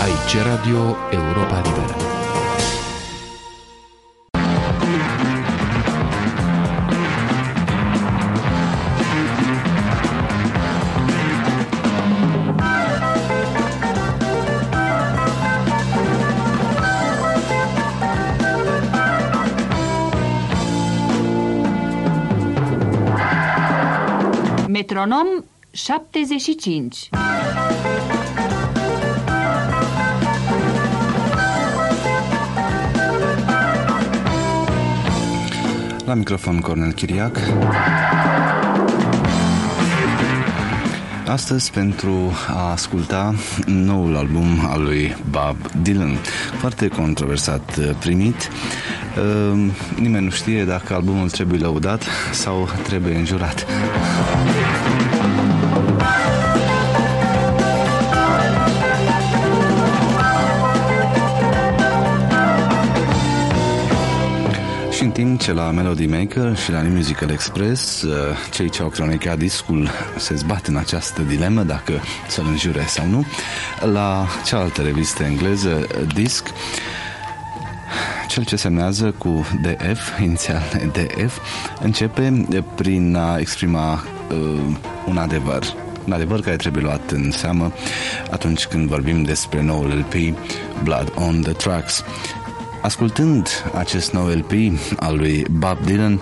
Aici Radio Europa Liberă. Metronom 75 La microfon Cornel Chiriac. Astăzi pentru a asculta noul album al lui Bob Dylan, foarte controversat primit. Ehm, nimeni nu știe dacă albumul trebuie lăudat sau trebuie înjurat. Ce la Melody Maker și la New Musical Express. Uh, cei ce au cronicat discul se zbat în această dilemă dacă să-l înjure sau nu, la cealaltă revistă engleză Disc cel ce semnează cu DF, inițial DF, începe prin a exprima uh, un adevăr. Un adevăr care trebuie luat în seamă atunci când vorbim despre noul LP Blood on the Tracks. Ascultând acest nou LP al lui Bob Dylan,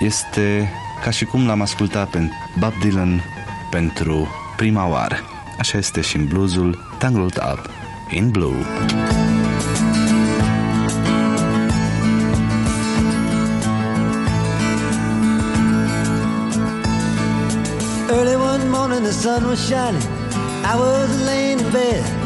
este ca și cum l-am ascultat pe Bob Dylan pentru prima oară. Așa este și în bluesul Tangled Up in Blue. Early one morning the sun was shining. I was laying in bed,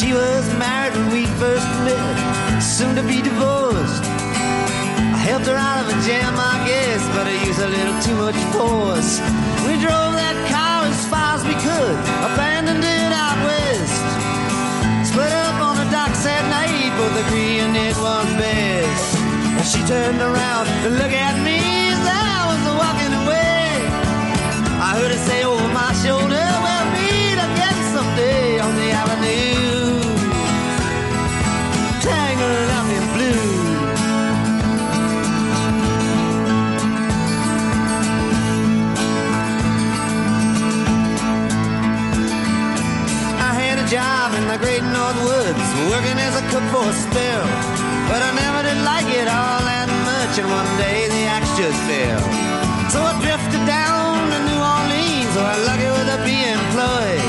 She was married when we first met, soon to be divorced. I helped her out of a jam, I guess, but I used a little too much force. We drove that car as far as we could, abandoned it out west. Split up on the docks at night, both agreeing it was best. And she turned around to look at me working as a cook for a spell. But I never did like it all that much, and one day the axe just fell. So I drifted down to New Orleans, where I'm lucky with a be employed.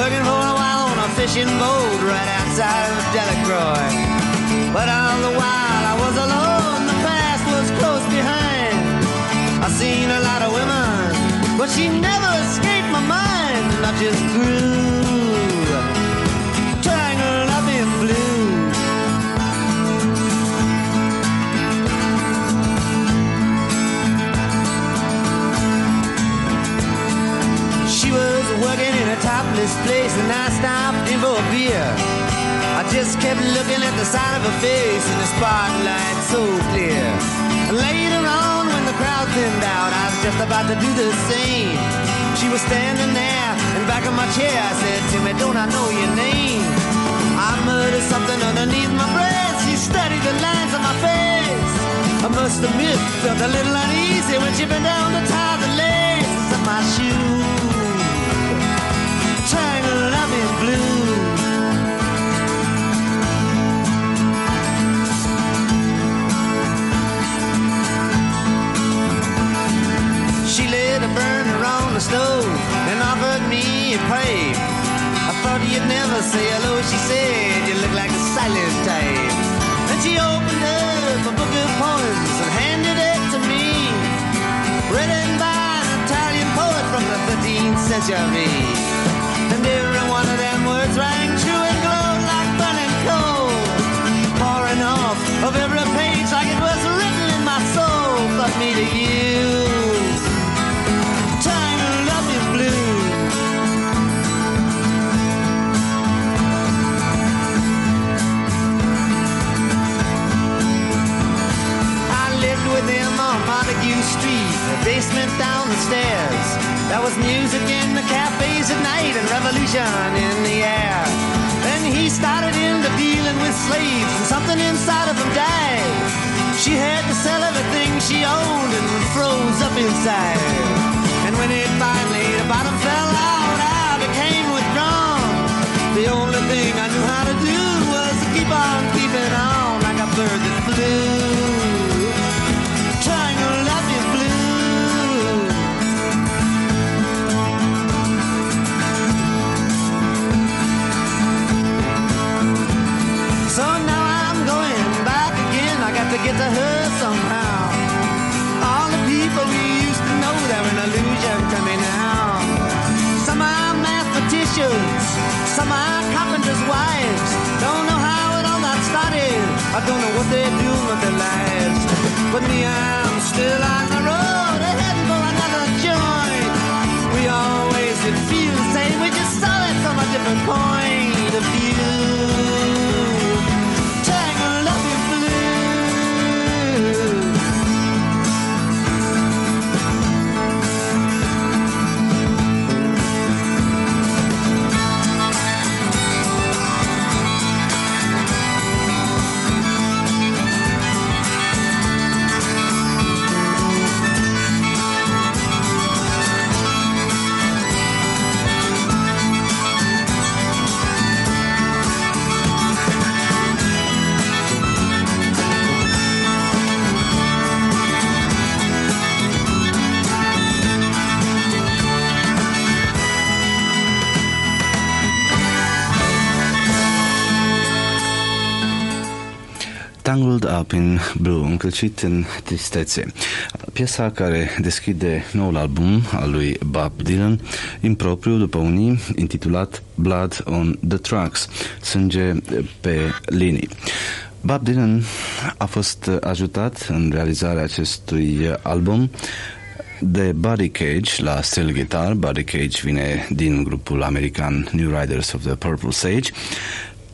Working for a while on a fishing boat right outside of Delacroix. But all the while I was alone, the past was close behind. I seen a lot of women, but she never escaped my mind, and I just grew a topless place, and I stopped in for a beer. I just kept looking at the side of her face in the spotlight so clear. Later on, when the crowd thinned out, I was just about to do the same. She was standing there, and back of my chair, I said to me, Don't I know your name? I muttered something underneath my breath. She studied the lines on my face. I must admit, felt a little uneasy when she bent down to tie the laces of my shoes. She lit a burner on the stove and offered me a pipe. I thought you'd never say hello, she said. You look like a silent type. Then she opened up a book of poems and handed it to me. Written by an Italian poet from the century rang true and glowed like burning coal. Pouring off of every page like it was written in my soul. But me to you. Time to love blue. I lived with him on Montague Street, the basement down the stairs. There was music in the cafes at night and revolution in the air. Then he started into dealing with slaves and something inside of him died. She had to sell everything she owned and froze up inside. And when it finally, the bottom fell out, I became withdrawn. The only thing I knew how to don't know what they do with their lives. But me, I'm still on Tangled Up in Blue, încălcit în tristețe. Piesa care deschide noul album al lui Bob Dylan, impropriu după unii, intitulat Blood on the Tracks, sânge pe linii. Bob Dylan a fost ajutat în realizarea acestui album de Buddy Cage la steel guitar. Buddy Cage vine din grupul american New Riders of the Purple Sage.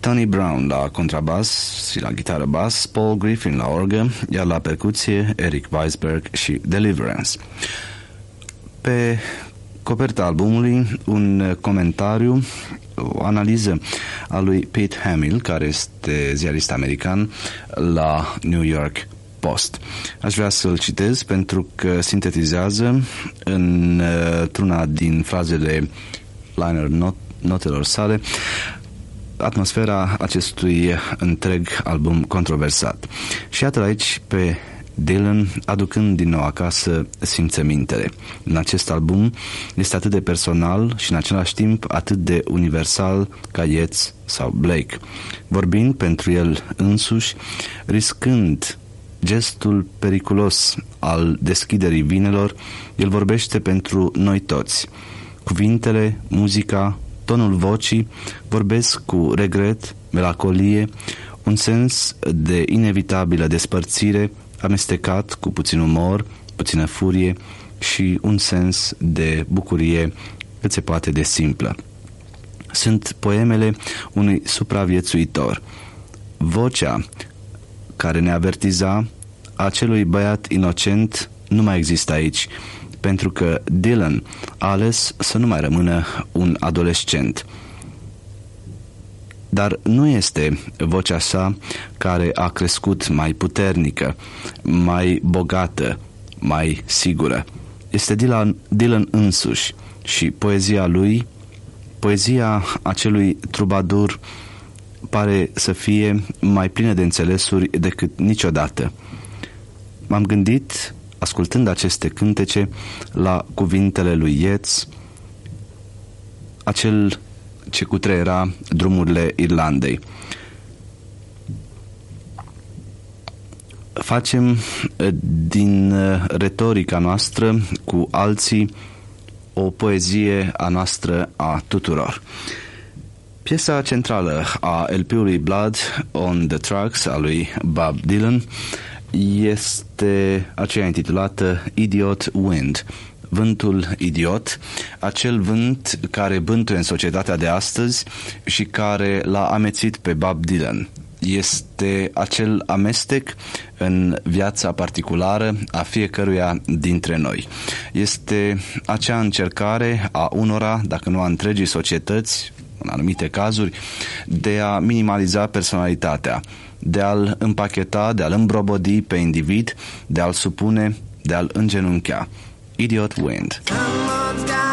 Tony Brown la contrabas și la gitară bas, Paul Griffin la orgă, iar la percuție Eric Weisberg și Deliverance. Pe coperta albumului un comentariu, o analiză a lui Pete Hamill, care este ziarist american la New York Post. Aș vrea să-l citez pentru că sintetizează într-una din frazele liner not, notelor sale atmosfera acestui întreg album controversat. Și iată aici pe Dylan aducând din nou acasă simțămintele. În acest album este atât de personal și în același timp atât de universal ca Yeats sau Blake, vorbind pentru el însuși, riscând gestul periculos al deschiderii vinelor, el vorbește pentru noi toți. Cuvintele, muzica, tonul vocii vorbesc cu regret, melancolie, un sens de inevitabilă despărțire amestecat cu puțin umor, puțină furie și un sens de bucurie cât se poate de simplă. Sunt poemele unui supraviețuitor. Vocea care ne avertiza acelui băiat inocent nu mai există aici, pentru că Dylan a ales să nu mai rămână un adolescent. Dar nu este vocea sa care a crescut mai puternică, mai bogată, mai sigură. Este Dylan, Dylan însuși și poezia lui, poezia acelui trubadur pare să fie mai plină de înțelesuri decât niciodată. M-am gândit ascultând aceste cântece, la cuvintele lui Yeats, acel ce cutrera drumurile Irlandei. Facem eh, din eh, retorica noastră cu alții o poezie a noastră a tuturor. Piesa centrală a LP-ului Blood on the Tracks a lui Bob Dylan este aceea intitulată Idiot Wind vântul idiot, acel vânt care bântuie în societatea de astăzi și care l-a amețit pe Bob Dylan. Este acel amestec în viața particulară a fiecăruia dintre noi. Este acea încercare a unora, dacă nu a întregii societăți, în anumite cazuri, de a minimaliza personalitatea de a-l împacheta, de a-l îmbrobodi pe individ, de a-l supune, de a-l îngenunchea. Idiot Wind. Come on,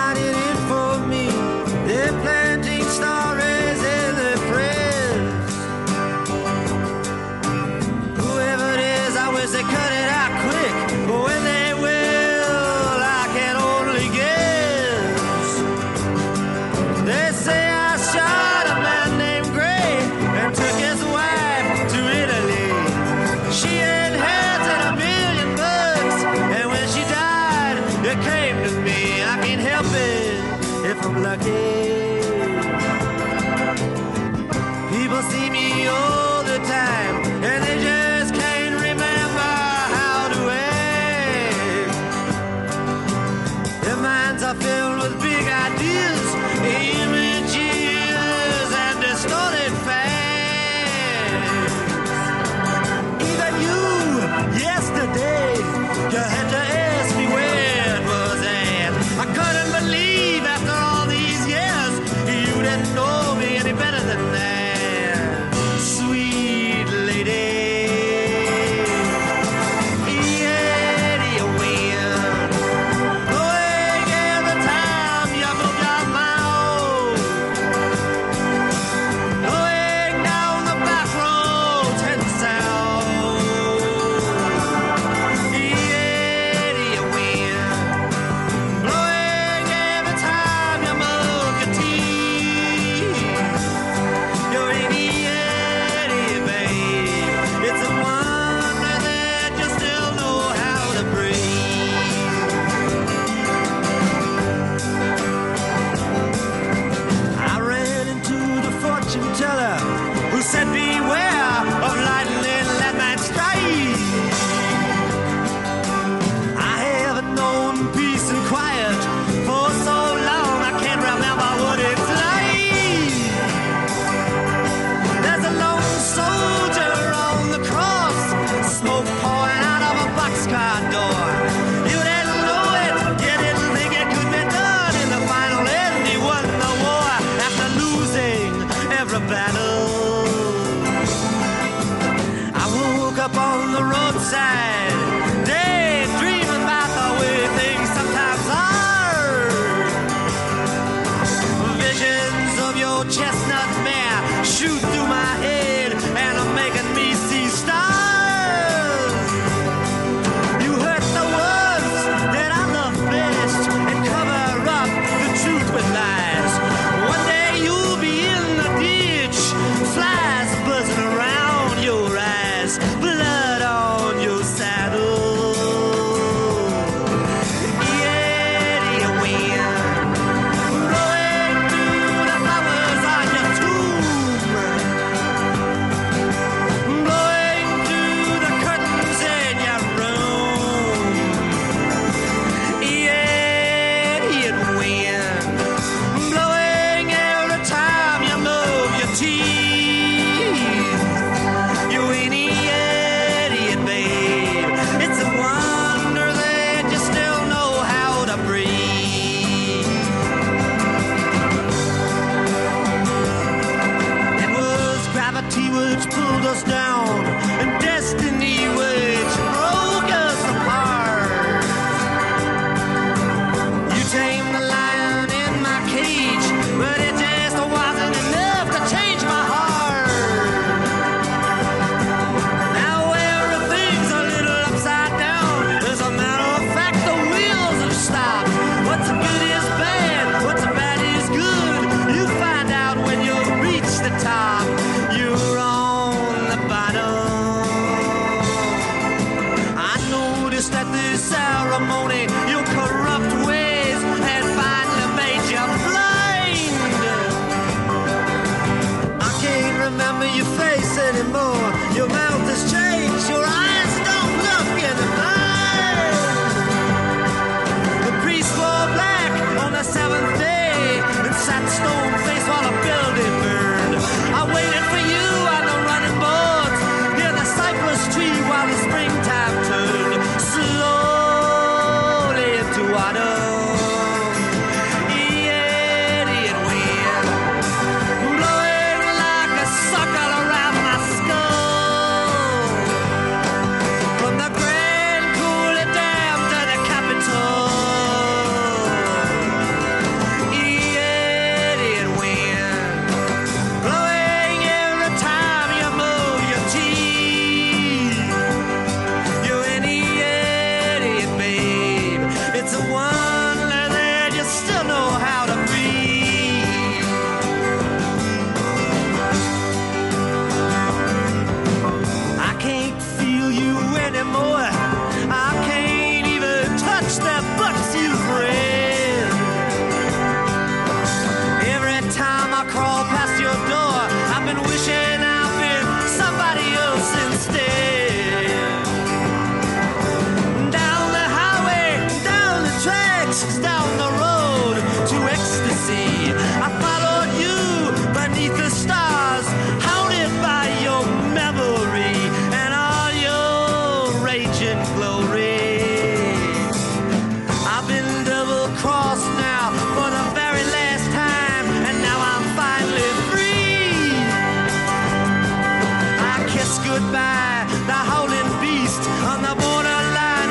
happen if I'm lucky. People see me, oh.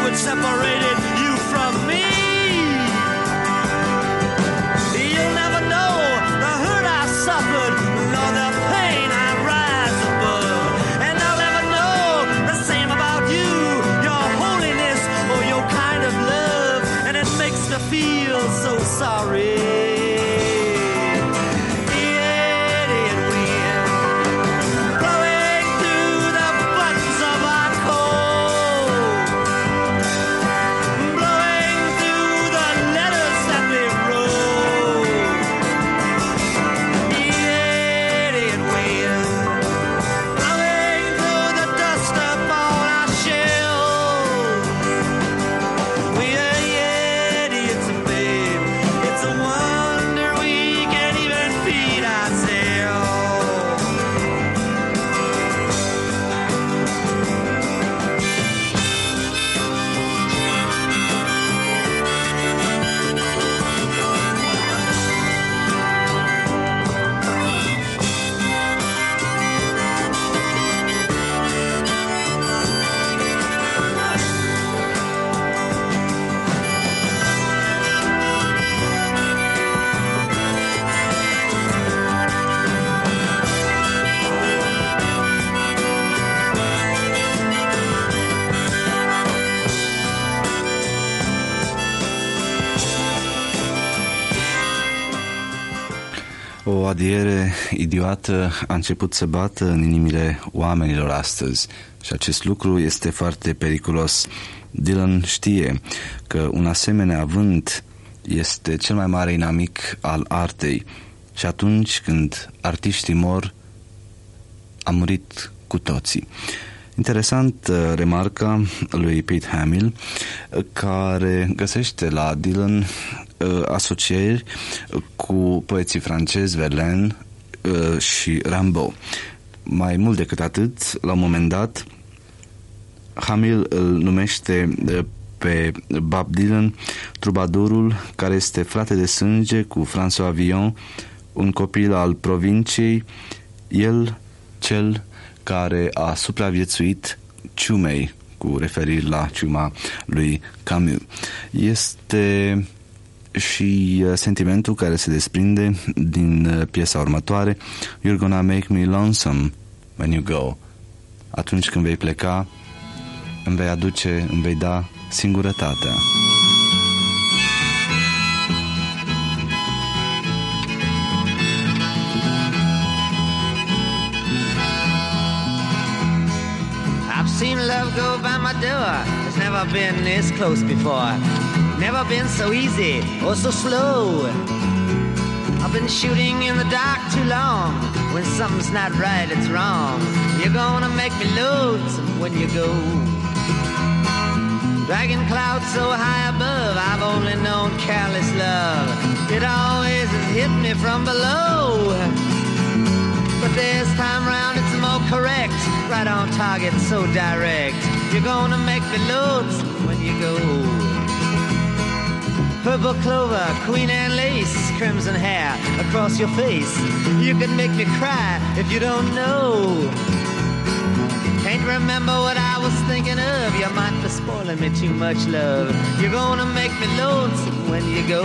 Which separated you from me. O adiere idiotă a început să bată în inimile oamenilor astăzi și acest lucru este foarte periculos. Dylan știe că un asemenea avânt este cel mai mare inamic al artei și atunci când artiștii mor, a murit cu toții. Interesant uh, remarca lui Pete Hamill, uh, care găsește la Dylan uh, asocieri cu poeții francezi Verlaine uh, și Rimbaud. Mai mult decât atât, la un moment dat, Hamill îl numește uh, pe Bob Dylan trubadurul care este frate de sânge cu François Villon, un copil al provinciei, el cel care a supraviețuit ciumei, cu referiri la ciuma lui Camus. Este și uh, sentimentul care se desprinde din uh, piesa următoare You're gonna make me lonesome when you go. Atunci când vei pleca, îmi vei aduce, îmi vei da singurătatea. I've seen love go by my door. It's never been this close before. Never been so easy or so slow. I've been shooting in the dark too long. When something's not right, it's wrong. You're gonna make me lonesome when you go. Dragging clouds so high above, I've only known careless love. It always has hit me from below. But this time round it's more correct. Right on target, so direct. You're gonna make me lonesome when you go. Purple clover, queen and lace, crimson hair across your face. You can make me cry if you don't know. Can't remember what I was thinking of. You might be spoiling me too much, love. You're gonna make me lonesome when you go.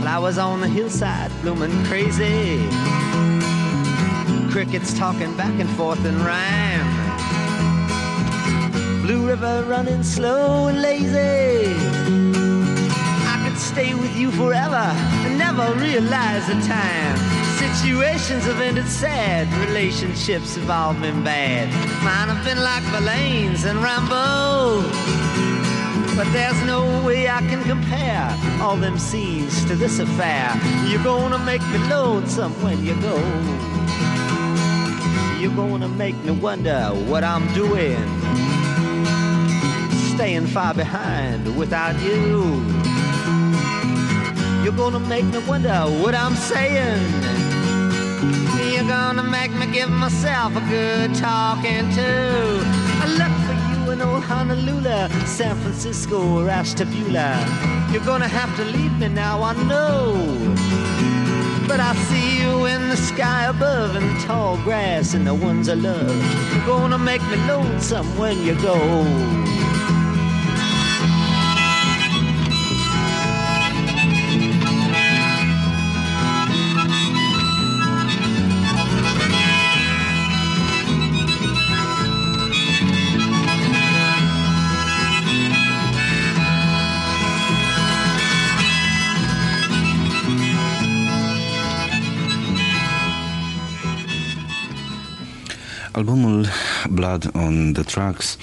Flowers on the hillside blooming crazy. Crickets talking back and forth in rhyme. Blue river running slow and lazy. I could stay with you forever and never realize the time. Situations have ended sad, relationships have all been bad. Mine have been like Verlaine's and Rimbaud. But there's no way I can compare all them scenes to this affair. You're gonna make me lonesome when you go. You're gonna make me wonder what I'm doing. Staying far behind without you. You're gonna make me wonder what I'm saying. You're gonna make me give myself a good talking to. I look for you in old Honolulu, San Francisco, or Ashtabula. You're gonna have to leave me now, I know. But I see you in the sky above and tall grass and the ones I love. You're gonna make me lonesome when you go. Blood on the Tracks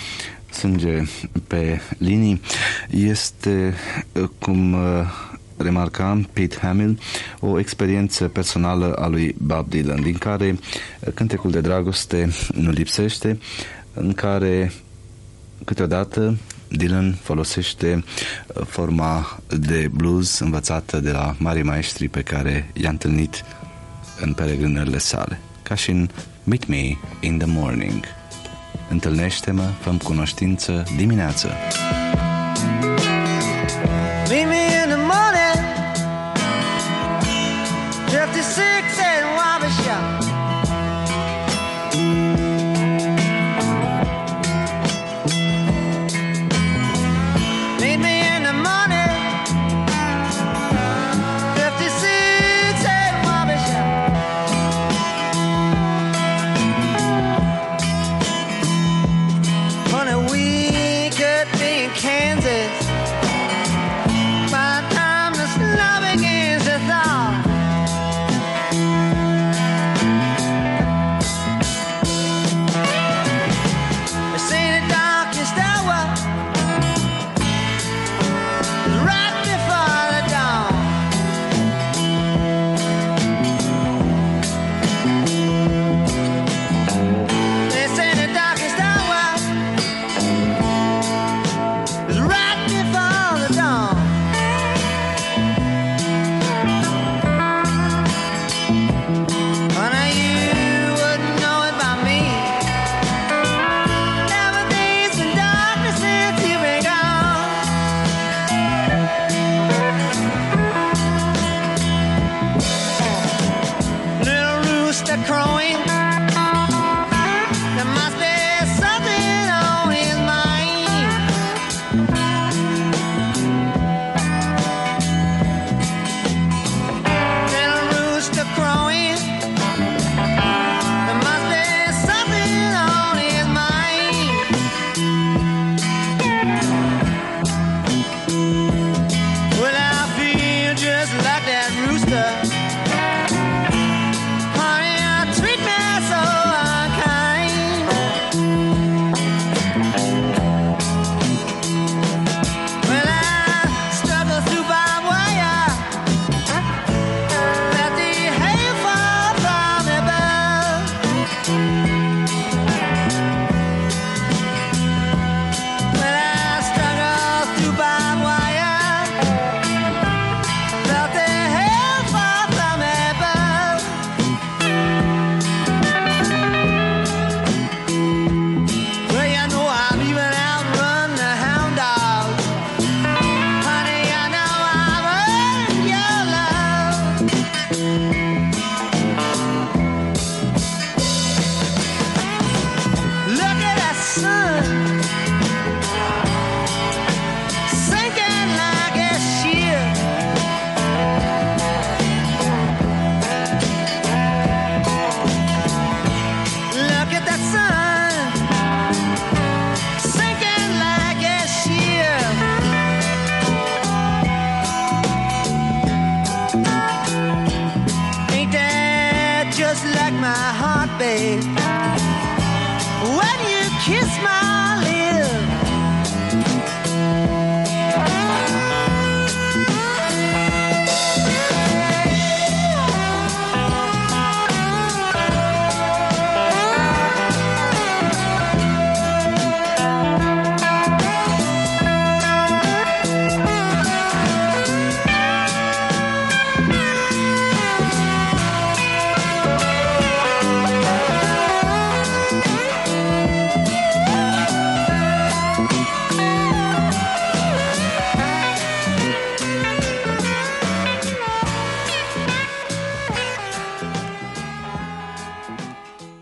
Sânge pe linii este, cum uh, remarca Pete Hamill, o experiență personală a lui Bob Dylan, din care cântecul de dragoste nu lipsește, în care câteodată Dylan folosește uh, forma de blues învățată de la mari maestri pe care i-a întâlnit în peregrinările sale, ca și în Meet Me in the Morning. Întâlnește-mă, fă cunoștință dimineață.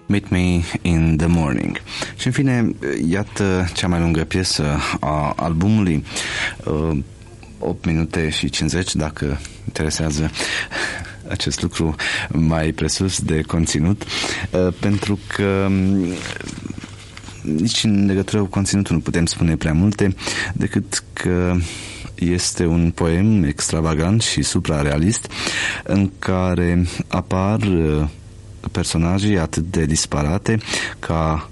Meet Me in the Morning. Și în fine, iată cea mai lungă piesă a albumului, uh, 8 minute și 50, dacă interesează acest lucru mai presus de conținut, uh, pentru că um, nici în legătură cu conținutul nu putem spune prea multe, decât că este un poem extravagant și suprarealist în care apar uh, personaje atât de disparate ca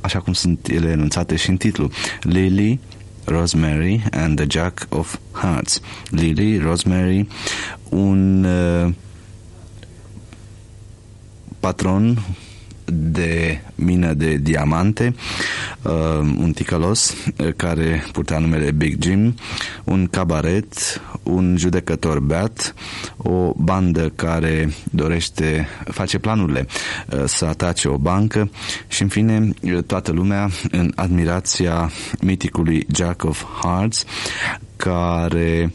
așa cum sunt ele enunțate și în titlu. Lily, Rosemary and the Jack of Hearts. Lily, Rosemary, un uh, patron de mină de diamante, uh, un ticălos uh, care purta numele Big Jim, un cabaret, un judecător beat, o bandă care dorește, face planurile uh, să atace o bancă și în fine toată lumea în admirația miticului Jack of Hearts care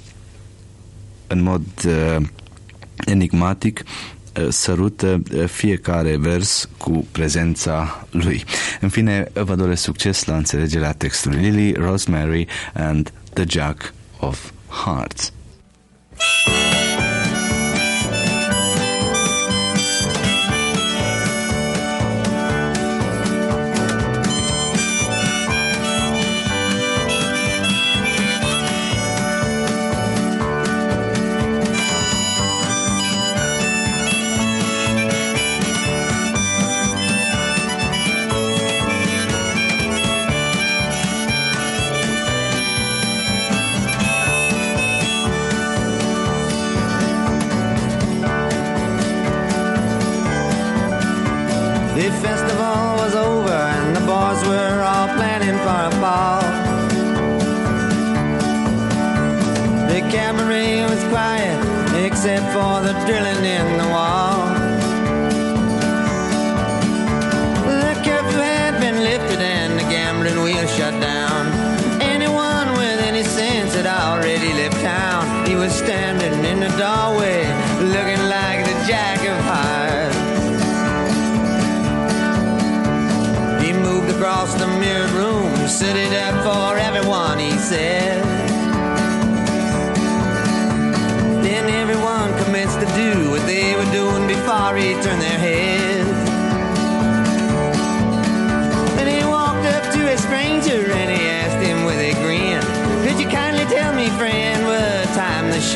în mod uh, enigmatic sărută fiecare vers cu prezența lui. În fine, vă doresc succes la înțelegerea textului Lily, Rosemary and the Jack of Hearts.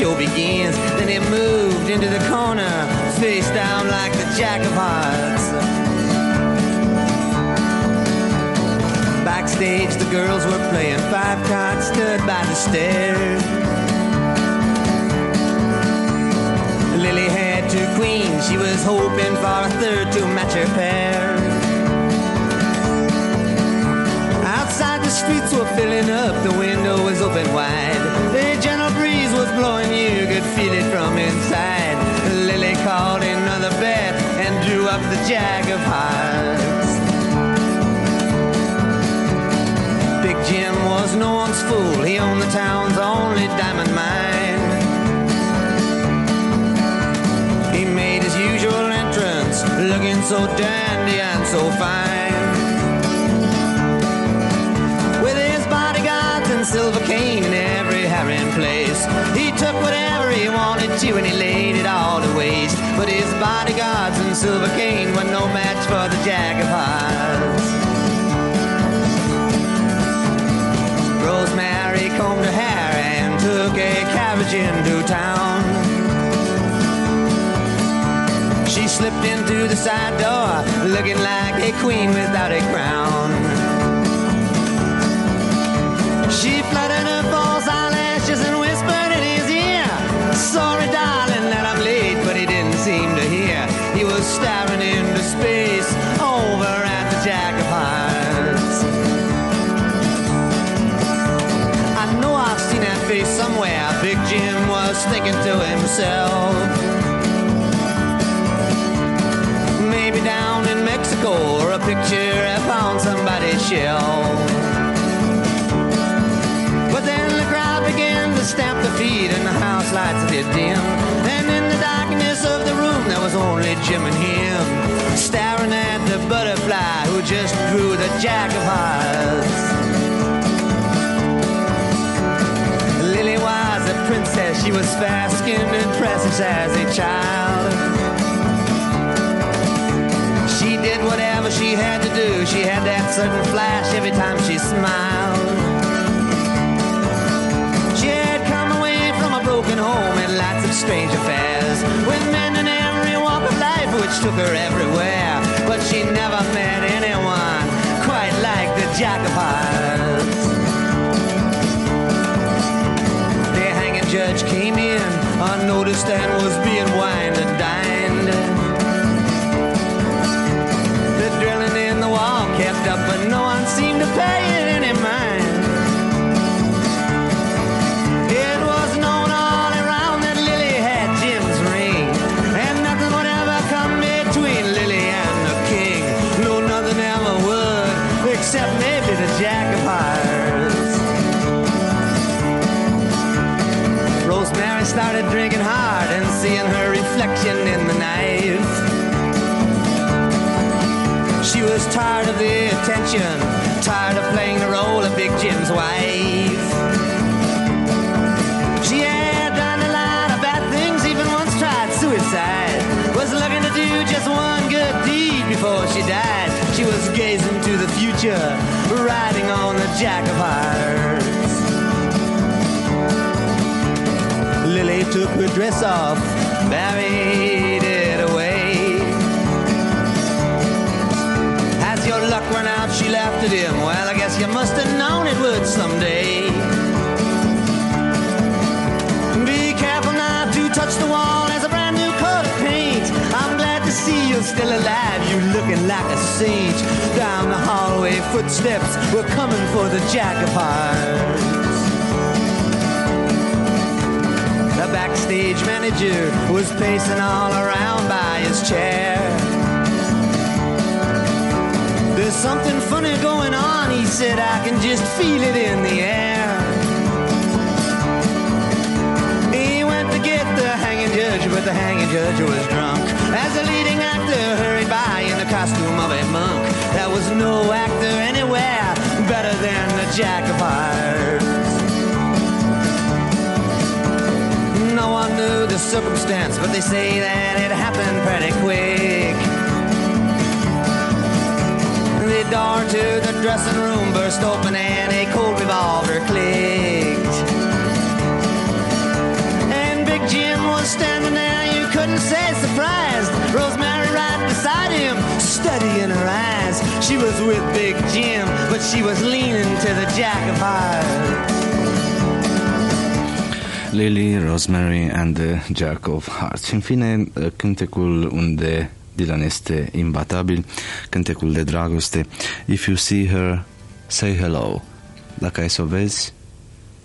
Show begins. Then he moved into the corner, face down like the jack of hearts. Backstage, the girls were playing five cards, stood by the stairs. Lily had two queens, she was hoping for a third to match her pair. Outside, the streets were filling up, the window was open wide. The gentle breeze was blowing, you could feel it from inside. Lily called another bet and drew up the jack of hearts. Big Jim was no one's fool, he owned the town's only diamond mine. He made his usual entrance, looking so dandy and so fine. With his bodyguards and silver cane wanted to and he laid it all to waste. But his bodyguards and silver cane were no match for the Jack of Hearts. Rosemary combed her hair and took a carriage into town. She slipped into the side door, looking like a queen without a crown. She fluttered her false himself. Maybe down in Mexico or a picture I found somebody's shelf. But then the crowd began to stamp their feet and the house lights did dim. And in the darkness of the room there was only Jim and him. staring at the butterfly who just drew the jack of hearts. Princess, she was fair skinned and precious as a child. She did whatever she had to do, she had that sudden flash every time she smiled. She had come away from a broken home and lots of strange affairs with men in every walk of life, which took her everywhere. But she never met anyone quite like the Jack of Hearts. Judge came in unnoticed and was being wined and dined. The drilling in the wall kept up, but no She was tired of the attention, tired of playing the role of Big Jim's wife. She had done a lot of bad things, even once tried suicide. Was looking to do just one good deed before she died. She was gazing to the future, riding on the Jack of Hearts. Lily took her dress off, buried him. Well, I guess you must have known it would someday. Be careful not to touch the wall as a brand new coat of paint. I'm glad to see you're still alive. You looking like a saint. Down the hallway, footsteps were coming for the Jack of Hearts. The backstage manager was pacing all around by his chair. Something funny going on, he said. I can just feel it in the air. He went to get the hanging judge, but the hanging judge was drunk. As the leading actor hurried by in the costume of a monk, there was no actor anywhere better than the Jack of Hearts. No one knew the circumstance, but they say that it happened pretty quick. Door to the dressing room burst open and a cold revolver clicked. And Big Jim was standing there, you couldn't say surprised. Rosemary right beside him, steady in her eyes. She was with Big Jim, but she was leaning to the Jack of Hearts. Lily, Rosemary and the Jack of Hearts. În fine, cântecul unde Dylan este imbatabil, cântecul de dragoste. If you see her, say hello. Dacă ai să o vezi,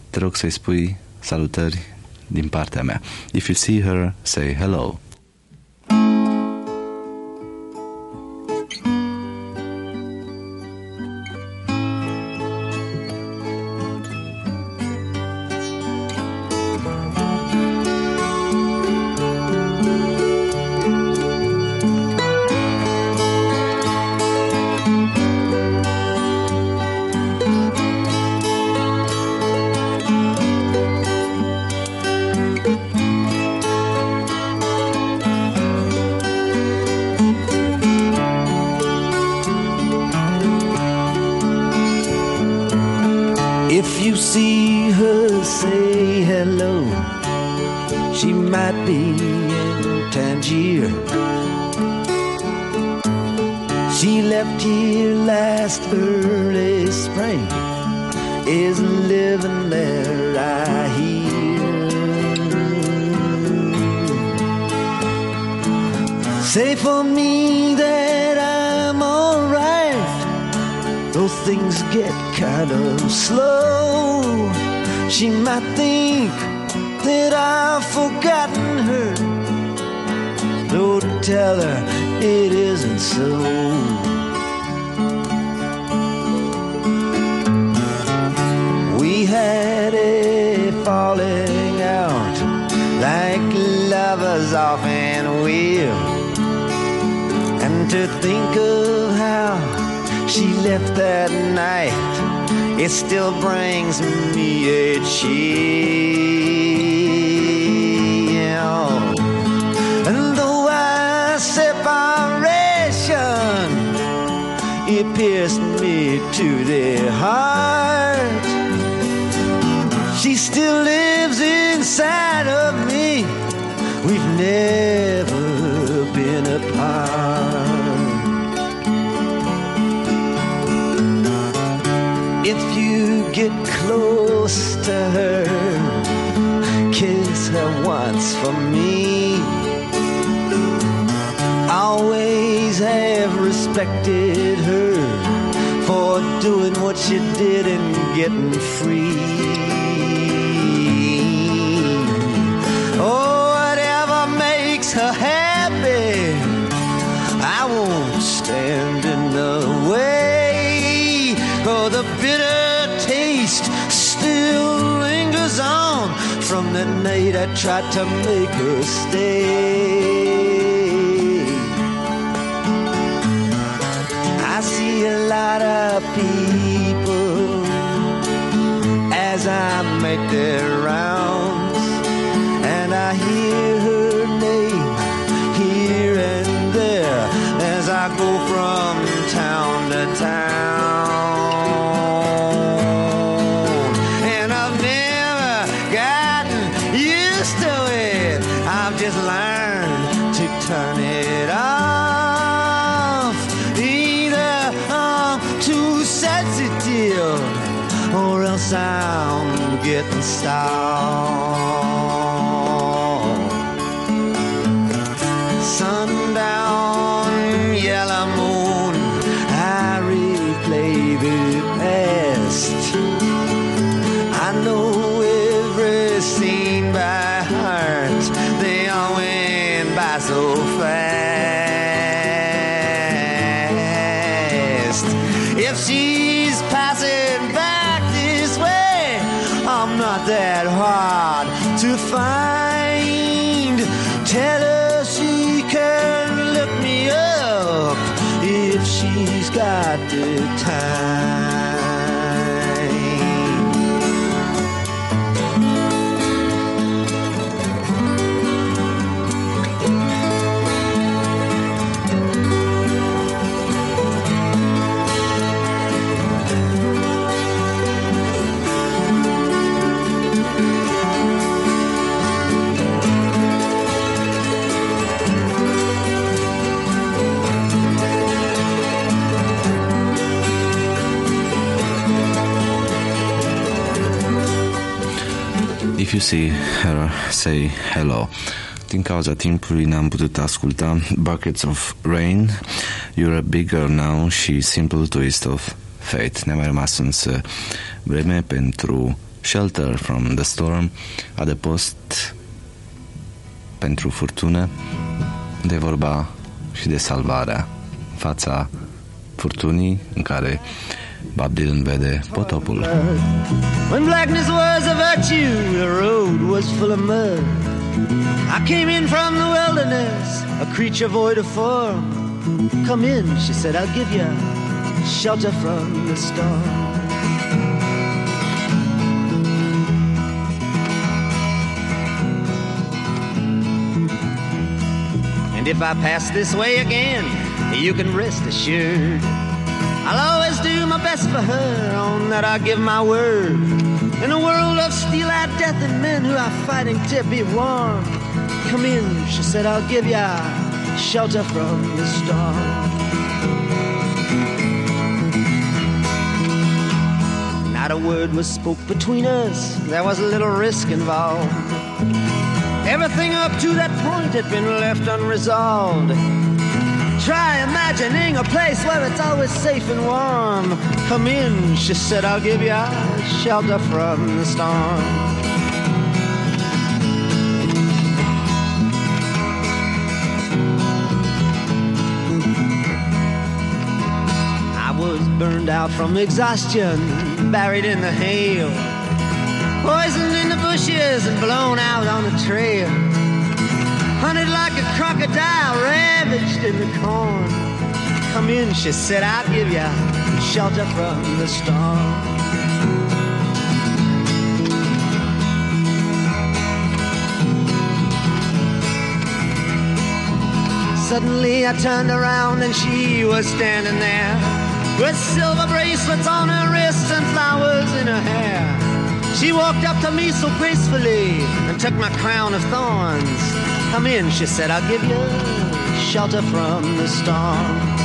te rog să-i spui salutări din partea mea. If you see her, say hello. Like lovers often will. And to think of how she left that night, it still brings me a chill. And though our separation, it pierced me to the heart, she still lives inside of never been apart. If you get close to her, kiss her once for me. Always have respected her for doing what she did and getting free. Her happy, I won't stand in the way. Oh, the bitter taste still lingers on from the night I tried to make her stay. I see a lot of people as I make their rounds, getting stalled. If you see her, say hello. Din cauza timpului n-am putut asculta Buckets of Rain, You're a Big Girl Now și Simple Twist of Fate. Ne-a mai rămas însă vreme pentru Shelter from the Storm, Adăpost pentru furtună, de vorba și de salvarea în fața furtunii în care Bob Dylan vede potopul. When blackness was a virtue, the road was full of mud. I came in from the wilderness, a creature void of form. Come in, she said, I'll give you shelter from the storm. And if I pass this way again, you can rest assured. I'll always do my best for her, on that I give my word. In a world of steel-eyed death and men who are fighting to be warm. Come in, she said, I'll give ya shelter from the storm. Not a word was spoke between us, there was a little risk involved. Everything up to that point had been left unresolved. Try imagining a place where it's always safe and warm. Come in, she said, I'll give you shelter from the storm. I was burned out from exhaustion, buried in the hail, poisoned in the bushes and blown out on the trail hunted like a crocodile, ravaged in the corn. Come in, she said, I'll give you shelter from the storm. Suddenly I turned around and she was standing there with silver bracelets on her wrists and flowers in her hair. She walked up to me so gracefully and took my crown of thorns. Come in, she said, I'll give you shelter from the storm.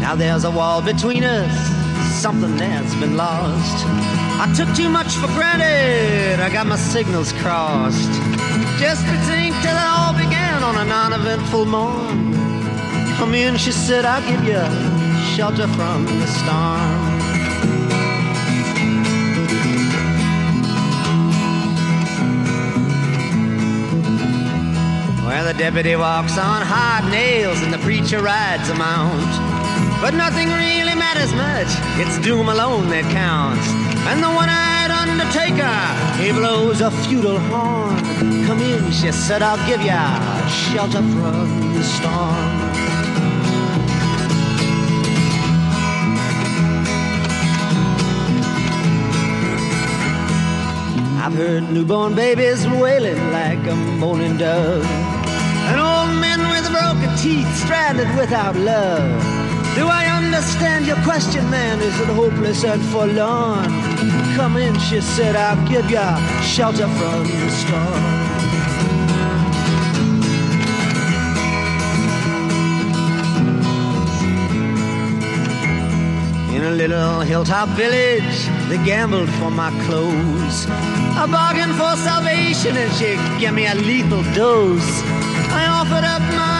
Now there's a wall between us, something that's been lost. I took too much for granted, I got my signals crossed. Just think till it all began on a non eventful morn. Come in, she said, I'll give you shelter from the storm. Where the deputy walks on hard nails and the preacher rides a mount. But nothing really matters much, it's doom alone that counts. And the one-eyed undertaker, he blows a feudal horn. Come in, she said, I'll give ya shelter from the storm. I've heard newborn babies wailing like a moaning dove. Broken teeth stranded without love. Do I understand your question, man? Is it hopeless and forlorn? Come in, she said, I'll give ya shelter from the storm. In a little hilltop village, they gambled for my clothes. I bargained for salvation and she gave me a lethal dose. I offered up my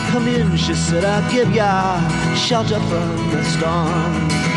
Come in, she said, I'll give ya shelter from the storm.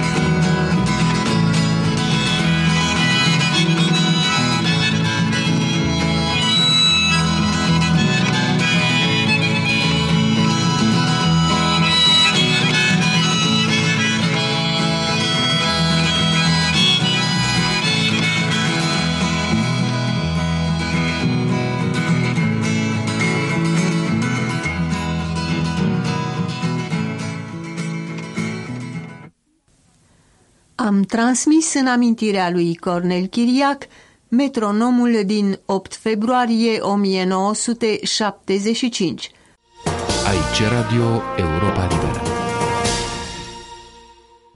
Am transmis în amintirea lui Cornel Chiriac metronomul din 8 februarie 1975. Aici Radio Europa Liberă.